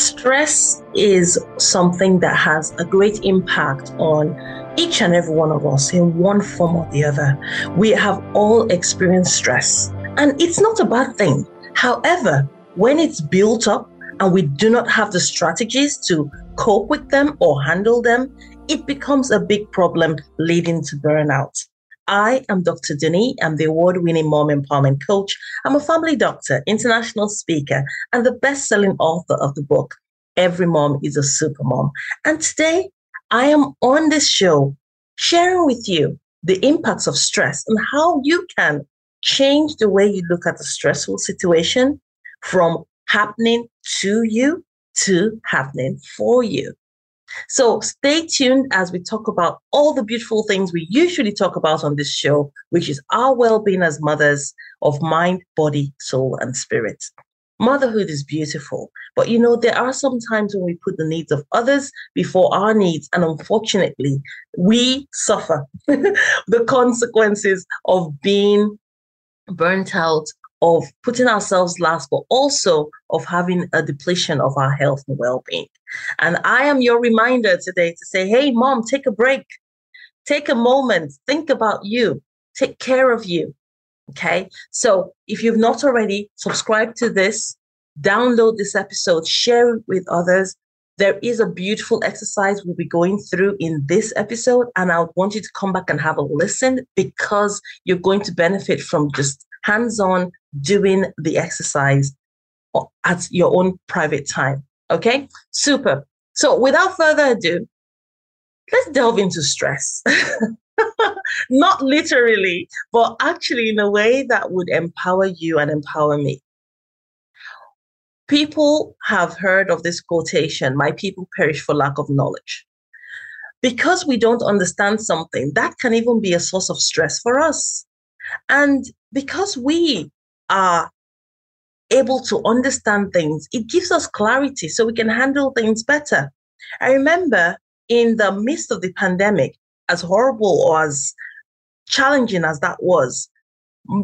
Stress is something that has a great impact on each and every one of us in one form or the other. We have all experienced stress, and it's not a bad thing. However, when it's built up and we do not have the strategies to cope with them or handle them, it becomes a big problem leading to burnout. I am Dr. Dunni. I'm the award winning mom empowerment coach. I'm a family doctor, international speaker, and the best selling author of the book, Every Mom is a Super Mom. And today, I am on this show sharing with you the impacts of stress and how you can change the way you look at a stressful situation from happening to you to happening for you. So stay tuned as we talk about all the beautiful things we usually talk about on this show, which is our well being as mothers of mind, body, soul, and spirit. Motherhood is beautiful, but you know, there are some times when we put the needs of others before our needs, and unfortunately, we suffer the consequences of being burnt out of putting ourselves last, but also of having a depletion of our health and well being. And I am your reminder today to say, hey, mom, take a break, take a moment, think about you, take care of you. Okay. So if you've not already, subscribe to this, download this episode, share it with others. There is a beautiful exercise we'll be going through in this episode, and I want you to come back and have a listen because you're going to benefit from just hands on doing the exercise at your own private time. Okay, super. So without further ado, let's delve into stress. Not literally, but actually in a way that would empower you and empower me. People have heard of this quotation My people perish for lack of knowledge. Because we don't understand something, that can even be a source of stress for us. And because we are able to understand things, it gives us clarity so we can handle things better. I remember in the midst of the pandemic, as horrible or as challenging as that was,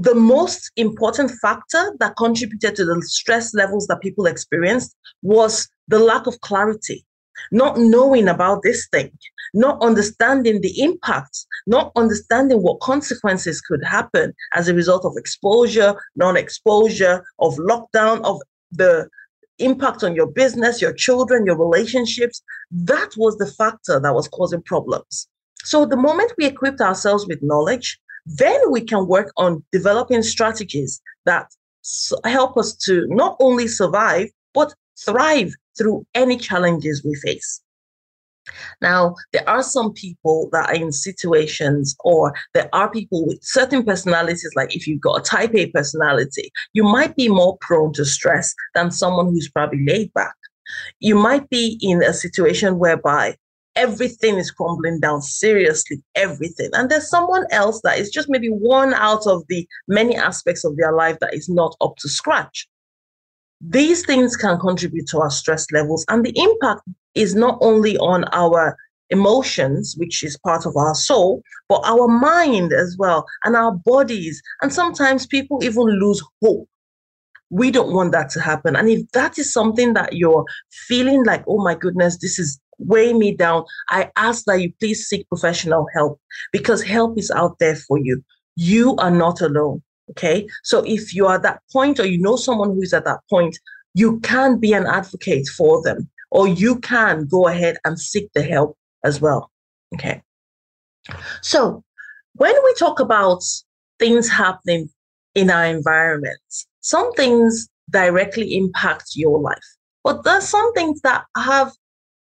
the most important factor that contributed to the stress levels that people experienced was the lack of clarity, not knowing about this thing, not understanding the impacts, not understanding what consequences could happen as a result of exposure, non exposure, of lockdown, of the impact on your business, your children, your relationships. That was the factor that was causing problems. So the moment we equipped ourselves with knowledge, then we can work on developing strategies that help us to not only survive, but thrive through any challenges we face. Now, there are some people that are in situations, or there are people with certain personalities, like if you've got a type A personality, you might be more prone to stress than someone who's probably laid back. You might be in a situation whereby everything is crumbling down, seriously, everything. And there's someone else that is just maybe one out of the many aspects of their life that is not up to scratch. These things can contribute to our stress levels, and the impact is not only on our emotions, which is part of our soul, but our mind as well, and our bodies. And sometimes people even lose hope. We don't want that to happen. And if that is something that you're feeling like, oh my goodness, this is weighing me down, I ask that you please seek professional help because help is out there for you. You are not alone. Okay. So if you are at that point or you know someone who is at that point, you can be an advocate for them or you can go ahead and seek the help as well. Okay. So when we talk about things happening in our environment, some things directly impact your life, but there's some things that have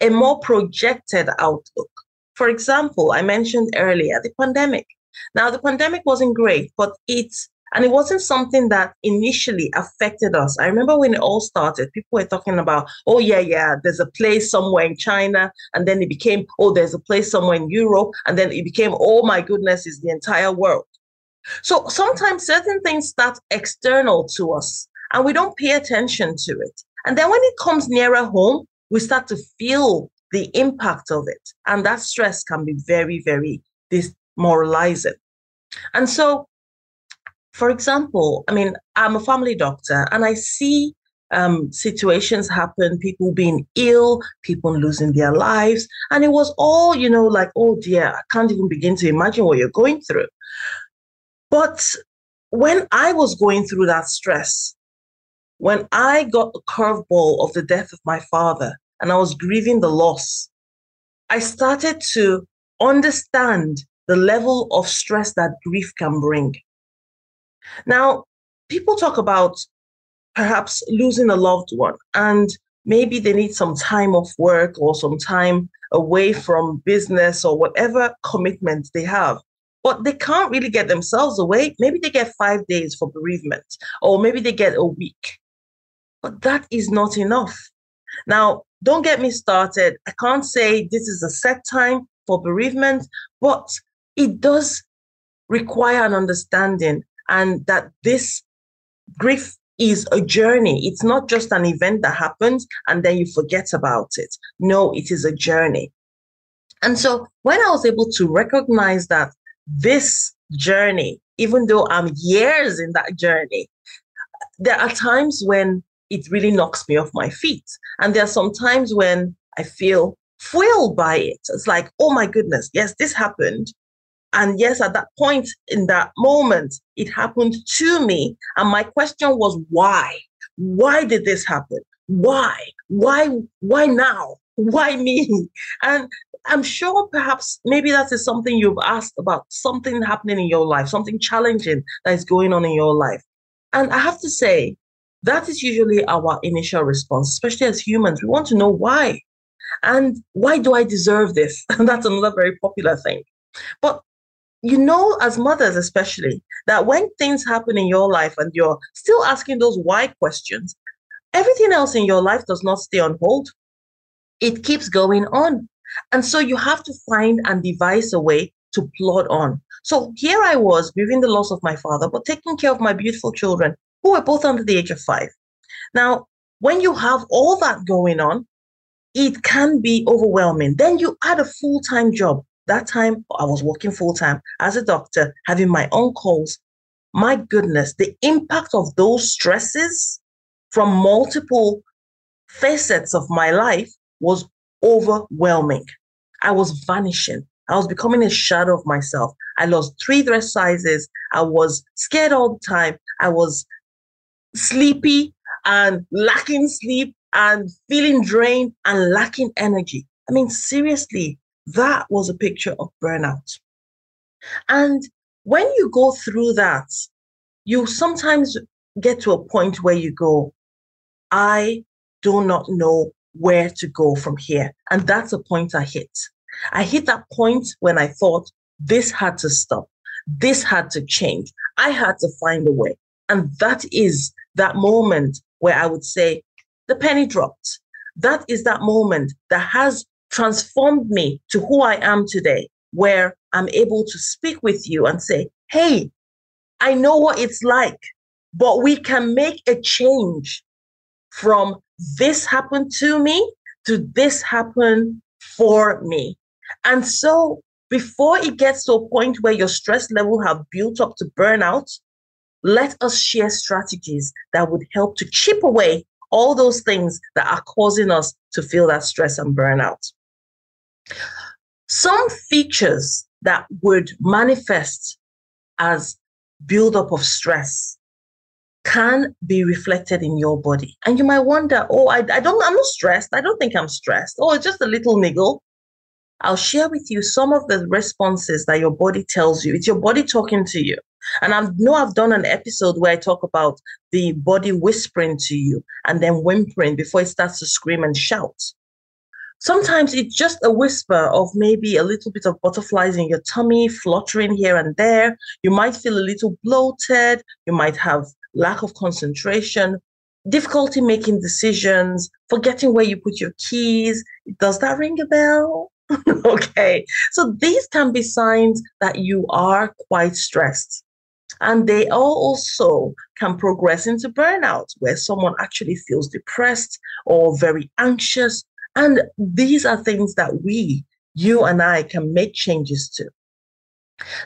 a more projected outlook. For example, I mentioned earlier the pandemic. Now, the pandemic wasn't great, but it's and it wasn't something that initially affected us. I remember when it all started, people were talking about, oh, yeah, yeah, there's a place somewhere in China. And then it became, oh, there's a place somewhere in Europe. And then it became, oh, my goodness, is the entire world. So sometimes certain things start external to us and we don't pay attention to it. And then when it comes nearer home, we start to feel the impact of it. And that stress can be very, very demoralizing. And so for example, I mean, I'm a family doctor and I see um, situations happen, people being ill, people losing their lives. And it was all, you know, like, oh dear, I can't even begin to imagine what you're going through. But when I was going through that stress, when I got the curveball of the death of my father and I was grieving the loss, I started to understand the level of stress that grief can bring. Now, people talk about perhaps losing a loved one and maybe they need some time off work or some time away from business or whatever commitment they have but they can't really get themselves away. Maybe they get 5 days for bereavement or maybe they get a week but that is not enough. Now don't get me started. I can't say this is a set time for bereavement but it does require an understanding and that this grief is a journey. It's not just an event that happens and then you forget about it. No, it is a journey. And so when I was able to recognize that this journey, even though I'm years in that journey, there are times when it really knocks me off my feet. And there are some times when I feel fueled by it. It's like, oh my goodness, yes, this happened. And yes, at that point in that moment, it happened to me. And my question was, why? Why did this happen? Why? Why? Why now? Why me? And I'm sure perhaps maybe that is something you've asked about something happening in your life, something challenging that is going on in your life. And I have to say, that is usually our initial response, especially as humans. We want to know why. And why do I deserve this? And that's another very popular thing. But you know, as mothers especially, that when things happen in your life and you're still asking those why questions, everything else in your life does not stay on hold. It keeps going on. And so you have to find and devise a way to plod on. So here I was grieving the loss of my father, but taking care of my beautiful children who were both under the age of five. Now, when you have all that going on, it can be overwhelming. Then you add a full time job that time I was working full time as a doctor, having my own calls. My goodness, the impact of those stresses from multiple facets of my life was overwhelming. I was vanishing. I was becoming a shadow of myself. I lost three dress sizes. I was scared all the time. I was sleepy and lacking sleep and feeling drained and lacking energy. I mean, seriously, that was a picture of burnout. And when you go through that, you sometimes get to a point where you go, I do not know where to go from here. And that's a point I hit. I hit that point when I thought this had to stop. This had to change. I had to find a way. And that is that moment where I would say the penny dropped. That is that moment that has transformed me to who I am today, where I'm able to speak with you and say, hey, I know what it's like, but we can make a change from this happened to me to this happened for me. And so before it gets to a point where your stress level have built up to burnout, let us share strategies that would help to chip away all those things that are causing us to feel that stress and burnout. Some features that would manifest as buildup of stress can be reflected in your body. And you might wonder, oh, I, I don't, I'm not stressed. I don't think I'm stressed. Oh, it's just a little niggle. I'll share with you some of the responses that your body tells you. It's your body talking to you. And I know I've done an episode where I talk about the body whispering to you and then whimpering before it starts to scream and shout. Sometimes it's just a whisper of maybe a little bit of butterflies in your tummy, fluttering here and there. You might feel a little bloated. You might have lack of concentration, difficulty making decisions, forgetting where you put your keys. Does that ring a bell? okay. So these can be signs that you are quite stressed. And they also can progress into burnout, where someone actually feels depressed or very anxious and these are things that we, you and I, can make changes to.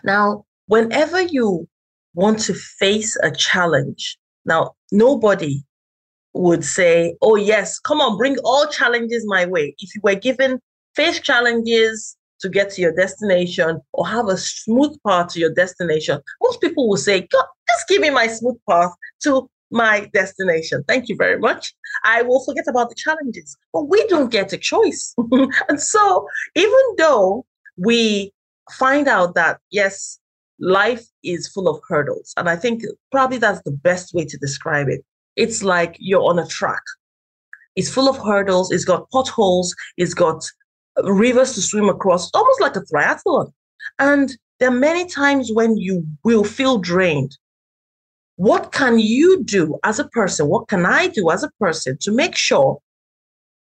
Now, whenever you want to face a challenge, now, nobody would say, Oh, yes, come on, bring all challenges my way. If you were given face challenges to get to your destination or have a smooth path to your destination, most people will say, just give me my smooth path to my destination. Thank you very much. I will forget about the challenges. But we don't get a choice. and so, even though we find out that, yes, life is full of hurdles, and I think probably that's the best way to describe it. It's like you're on a track. It's full of hurdles, it's got potholes, it's got rivers to swim across, almost like a triathlon. And there are many times when you will feel drained what can you do as a person? What can I do as a person to make sure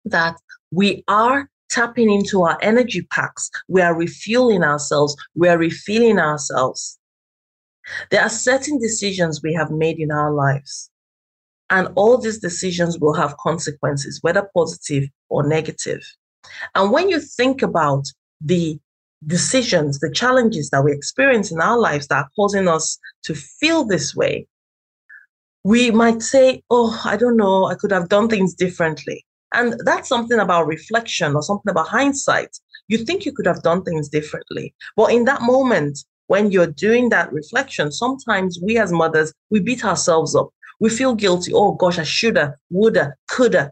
that we are tapping into our energy packs? We are refueling ourselves. We are refilling ourselves. There are certain decisions we have made in our lives. And all these decisions will have consequences, whether positive or negative. And when you think about the decisions, the challenges that we experience in our lives that are causing us to feel this way, we might say, oh, I don't know, I could have done things differently. And that's something about reflection or something about hindsight. You think you could have done things differently. But in that moment, when you're doing that reflection, sometimes we as mothers, we beat ourselves up. We feel guilty. Oh gosh, I shoulda, woulda, coulda.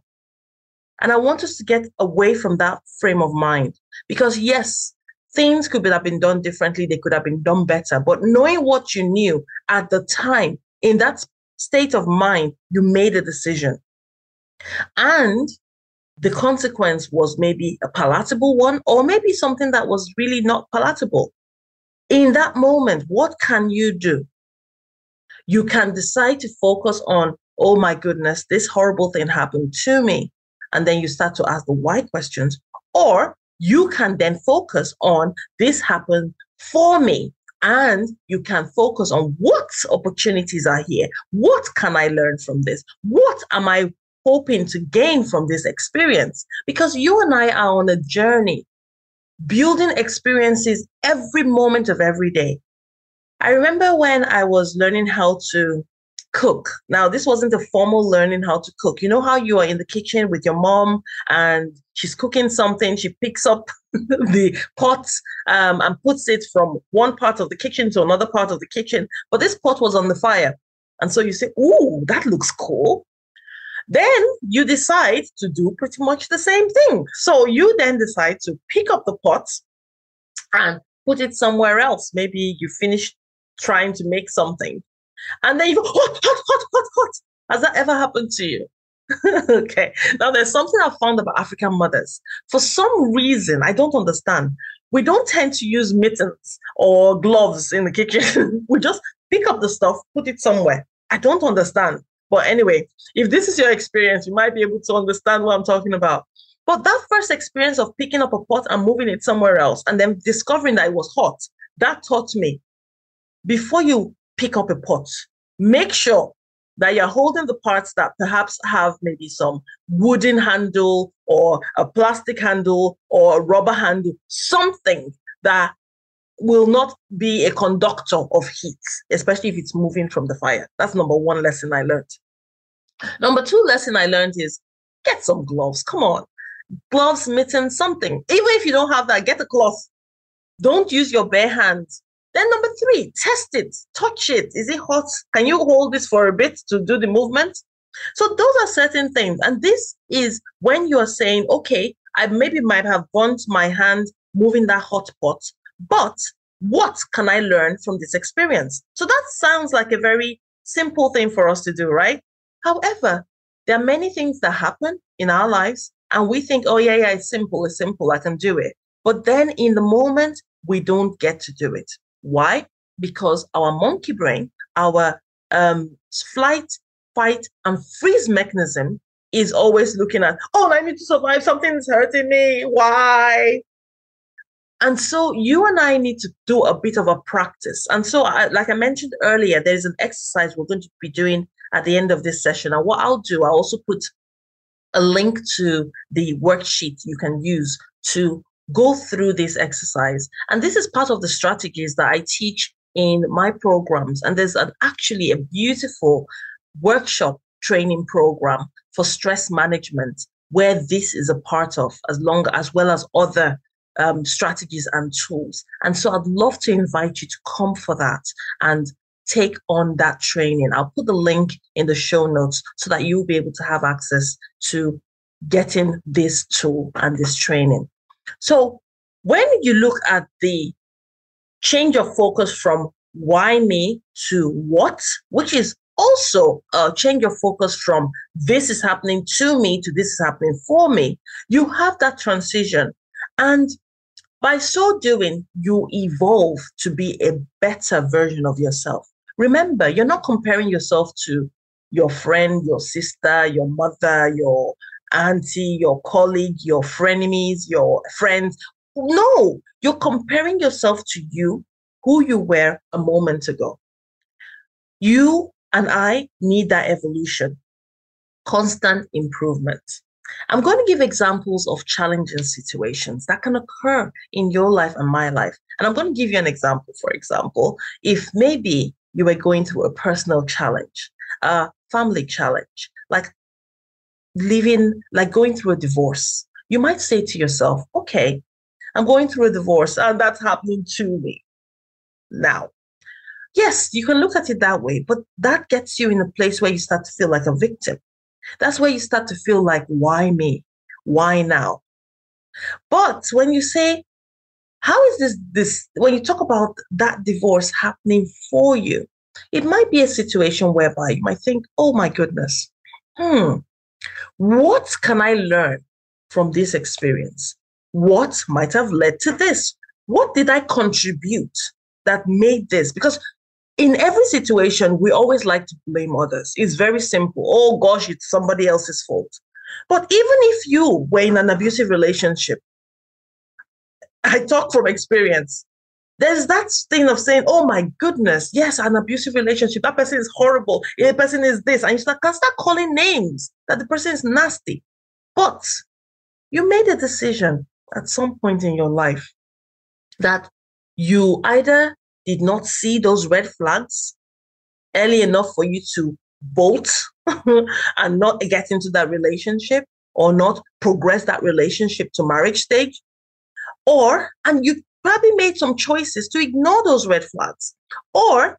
And I want us to get away from that frame of mind because, yes, things could have been done differently, they could have been done better. But knowing what you knew at the time in that state of mind, you made a decision. And the consequence was maybe a palatable one, or maybe something that was really not palatable. In that moment, what can you do? You can decide to focus on, oh my goodness, this horrible thing happened to me. And then you start to ask the why questions. Or you can then focus on, this happened for me and you can focus on what opportunities are here. What can I learn from this? What am I hoping to gain from this experience? Because you and I are on a journey building experiences every moment of every day. I remember when I was learning how to cook. Now, this wasn't a formal learning how to cook. You know how you are in the kitchen with your mom and she's cooking something, she picks up the pot um, and puts it from one part of the kitchen to another part of the kitchen. But this pot was on the fire. And so you say, Ooh, that looks cool. Then you decide to do pretty much the same thing. So you then decide to pick up the pot and put it somewhere else. Maybe you finish trying to make something and then you go, hot, hot, hot, hot. Has that ever happened to you? okay. Now, there's something I found about African mothers. For some reason, I don't understand. We don't tend to use mittens or gloves in the kitchen. we just pick up the stuff, put it somewhere. I don't understand. But anyway, if this is your experience, you might be able to understand what I'm talking about. But that first experience of picking up a pot and moving it somewhere else and then discovering that it was hot, that taught me before you pick up a pot. Make sure that you're holding the parts that perhaps have maybe some wooden handle or a plastic handle or a rubber handle, something that will not be a conductor of heat, especially if it's moving from the fire. That's number one lesson I learned. Number two lesson I learned is get some gloves. Come on. Gloves, mittens, something. Even if you don't have that, get a cloth. Don't use your bare hands then number three, test it, touch it. Is it hot? Can you hold this for a bit to do the movement? So those are certain things. And this is when you're saying, okay, I maybe might have burnt my hand moving that hot pot, but what can I learn from this experience? So that sounds like a very simple thing for us to do, right? However, there are many things that happen in our lives and we think, oh, yeah, yeah, it's simple, it's simple, I can do it. But then in the moment, we don't get to do it. Why? Because our monkey brain, our um, flight, fight, and freeze mechanism is always looking at, oh, I need to survive. Something's hurting me. Why? And so you and I need to do a bit of a practice. And so, I, like I mentioned earlier, there's an exercise we're going to be doing at the end of this session. And what I'll do, I'll also put a link to the worksheet you can use to go through this exercise. And this is part of the strategies that I teach in my programs. And there's an, actually a beautiful workshop training program for stress management where this is a part of, as long as well as other um, strategies and tools. And so I'd love to invite you to come for that and take on that training. I'll put the link in the show notes so that you'll be able to have access to getting this tool and this training. So when you look at the change of focus from why me to what, which is also a change of focus from this is happening to me to this is happening for me, you have that transition. And by so doing, you evolve to be a better version of yourself. Remember, you're not comparing yourself to your friend, your sister, your mother, your auntie, your colleague, your frenemies, your friends. No, you're comparing yourself to you, who you were a moment ago. You and I need that evolution, constant improvement. I'm going to give examples of challenging situations that can occur in your life and my life. And I'm going to give you an example. For example, if maybe you were going through a personal challenge, a family challenge, like living, like going through a divorce, you might say to yourself, okay, I'm going through a divorce and that's happening to me. Now, yes, you can look at it that way, but that gets you in a place where you start to feel like a victim. That's where you start to feel like, why me? Why now? But when you say, how is this this when you talk about that divorce happening for you, it might be a situation whereby you might think, oh my goodness, hmm, what can I learn from this experience? What might have led to this? What did I contribute that made this? Because in every situation, we always like to blame others. It's very simple. Oh gosh, it's somebody else's fault. But even if you were in an abusive relationship, I talk from experience. There's that thing of saying, oh my goodness, yes, an abusive relationship. That person is horrible. The person is this. And you start, can start calling names that the person is nasty. But you made a decision at some point in your life that you either did not see those red flags early enough for you to bolt and not get into that relationship or not progress that relationship to marriage stage or and you probably made some choices to ignore those red flags. Or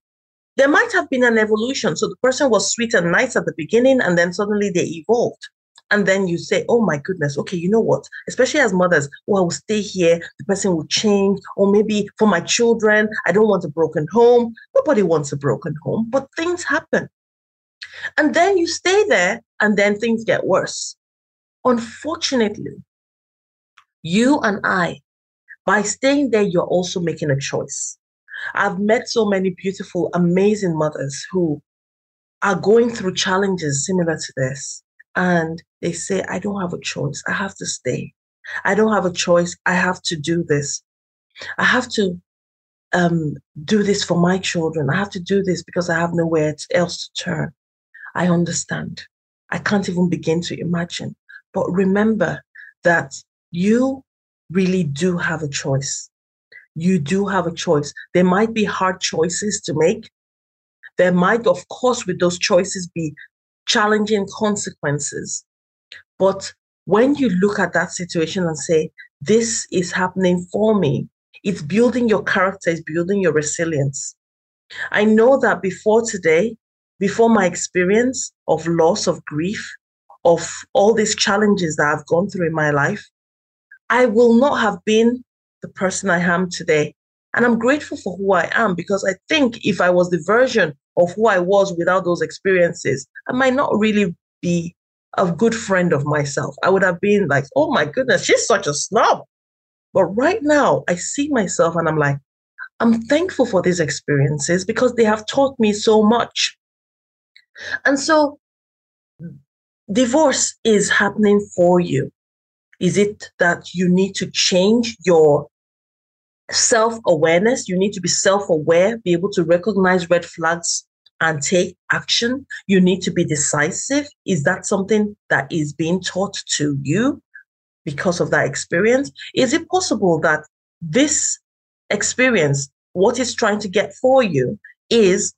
there might have been an evolution. So the person was sweet and nice at the beginning, and then suddenly they evolved. And then you say, oh my goodness, okay, you know what? Especially as mothers, oh, I will stay here, the person will change. Or maybe for my children, I don't want a broken home. Nobody wants a broken home, but things happen. And then you stay there, and then things get worse. Unfortunately, you and I by staying there, you're also making a choice. I've met so many beautiful, amazing mothers who are going through challenges similar to this. And they say, I don't have a choice. I have to stay. I don't have a choice. I have to do this. I have to um, do this for my children. I have to do this because I have nowhere else to turn. I understand. I can't even begin to imagine. But remember that you really do have a choice. You do have a choice. There might be hard choices to make. There might, of course, with those choices be challenging consequences. But when you look at that situation and say, this is happening for me, it's building your character, it's building your resilience. I know that before today, before my experience of loss, of grief, of all these challenges that I've gone through in my life, I will not have been the person I am today. And I'm grateful for who I am because I think if I was the version of who I was without those experiences, I might not really be a good friend of myself. I would have been like, oh my goodness, she's such a snob. But right now, I see myself and I'm like, I'm thankful for these experiences because they have taught me so much. And so, divorce is happening for you. Is it that you need to change your self awareness? You need to be self aware, be able to recognize red flags and take action. You need to be decisive. Is that something that is being taught to you because of that experience? Is it possible that this experience, what it's trying to get for you, is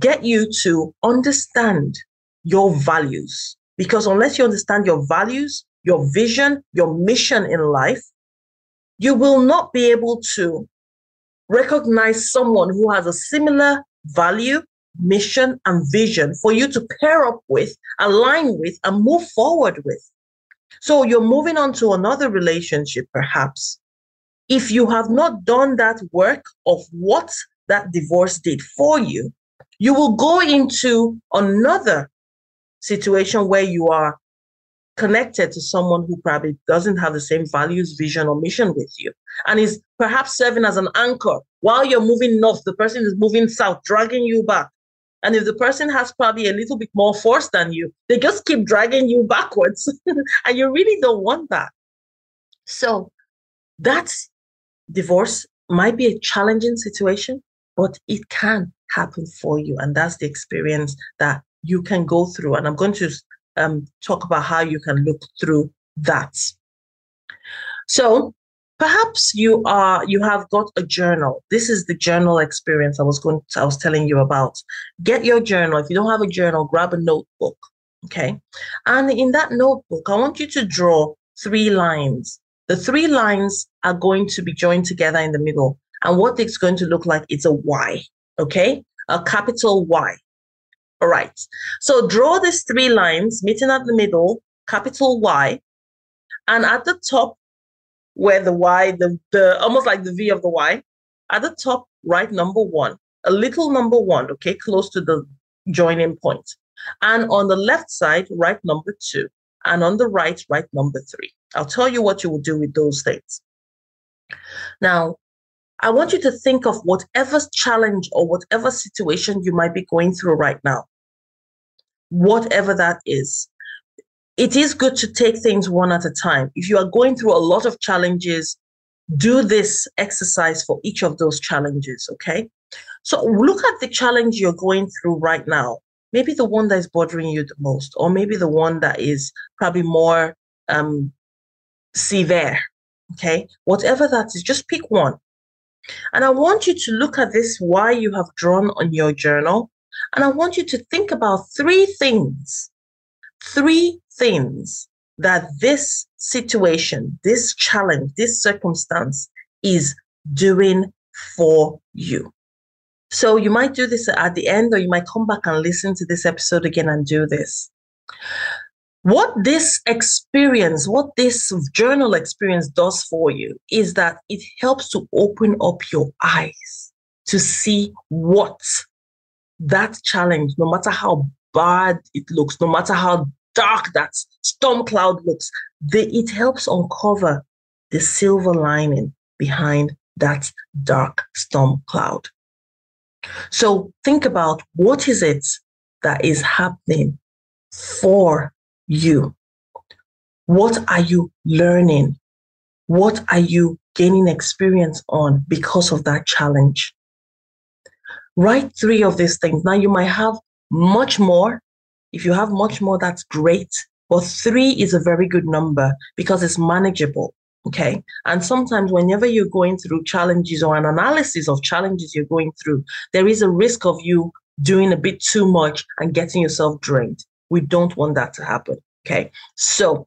get you to understand your values. Because unless you understand your values, your vision, your mission in life, you will not be able to recognize someone who has a similar value, mission, and vision for you to pair up with, align with, and move forward with. So you're moving on to another relationship, perhaps. If you have not done that work of what that divorce did for you, you will go into another situation where you are connected to someone who probably doesn't have the same values, vision, or mission with you, and is perhaps serving as an anchor while you're moving north. The person is moving south, dragging you back. And if the person has probably a little bit more force than you, they just keep dragging you backwards. and you really don't want that. So that divorce might be a challenging situation, but it can happen for you. And that's the experience that you can go through. And I'm going to um, talk about how you can look through that. So perhaps you are you have got a journal. This is the journal experience I was going to, I was telling you about. Get your journal. If you don't have a journal, grab a notebook. Okay. And in that notebook, I want you to draw three lines. The three lines are going to be joined together in the middle. And what it's going to look like is a Y. Okay. A capital Y. All right. So draw these three lines meeting at the middle, capital Y. And at the top, where the Y, the, the almost like the V of the Y, at the top, write number one, a little number one, okay, close to the joining point. And on the left side, write number two. And on the right, write number three. I'll tell you what you will do with those things. Now, I want you to think of whatever challenge or whatever situation you might be going through right now, whatever that is. It is good to take things one at a time. If you are going through a lot of challenges, do this exercise for each of those challenges, okay? So look at the challenge you're going through right now. Maybe the one that is bothering you the most, or maybe the one that is probably more um, severe, okay? Whatever that is, just pick one and I want you to look at this Y you have drawn on your journal. And I want you to think about three things, three things that this situation, this challenge, this circumstance is doing for you. So you might do this at the end, or you might come back and listen to this episode again and do this. What this experience, what this journal experience does for you is that it helps to open up your eyes to see what that challenge, no matter how bad it looks, no matter how dark that storm cloud looks, the, it helps uncover the silver lining behind that dark storm cloud. So think about what is it that is happening for you? What are you learning? What are you gaining experience on because of that challenge? Write three of these things. Now, you might have much more. If you have much more, that's great. But three is a very good number because it's manageable. Okay. And sometimes, whenever you're going through challenges or an analysis of challenges you're going through, there is a risk of you doing a bit too much and getting yourself drained. We don't want that to happen. Okay. So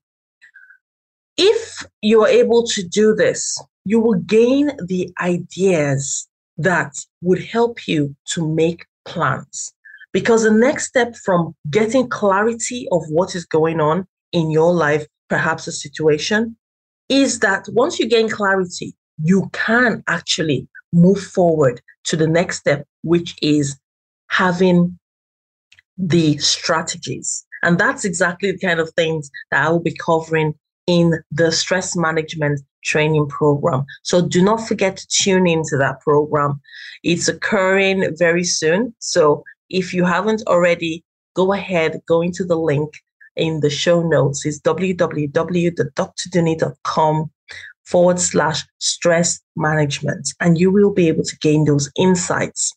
if you're able to do this, you will gain the ideas that would help you to make plans. Because the next step from getting clarity of what is going on in your life, perhaps a situation, is that once you gain clarity, you can actually move forward to the next step, which is having the strategies. And that's exactly the kind of things that I will be covering in the stress management training program. So do not forget to tune into that program. It's occurring very soon. So if you haven't already, go ahead, go into the link in the show notes. It's www.drdunni.com forward slash stress management, and you will be able to gain those insights.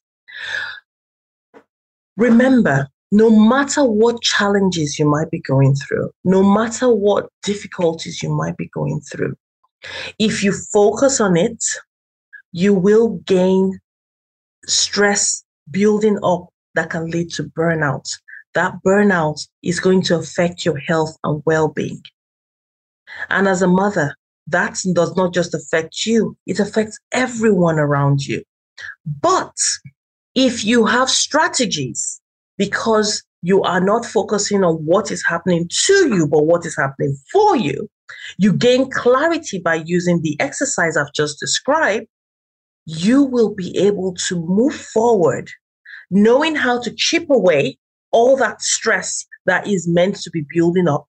Remember, no matter what challenges you might be going through, no matter what difficulties you might be going through, if you focus on it, you will gain stress building up that can lead to burnout. that burnout is going to affect your health and well being. And as a mother, that does not just affect you, it affects everyone around you. But if you have strategies because you are not focusing on what is happening to you, but what is happening for you, you gain clarity by using the exercise I've just described, you will be able to move forward knowing how to chip away all that stress that is meant to be building up,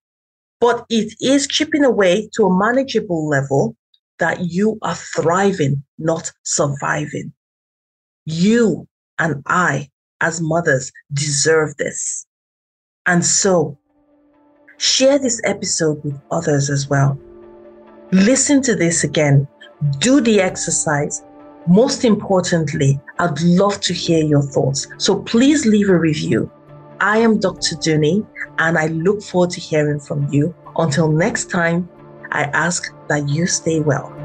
but it is chipping away to a manageable level that you are thriving, not surviving. You and I, as mothers, deserve this. And so, share this episode with others as well. Listen to this again, do the exercise. Most importantly, I'd love to hear your thoughts. So please leave a review. I am Dr. Dunni, and I look forward to hearing from you. Until next time, I ask that you stay well.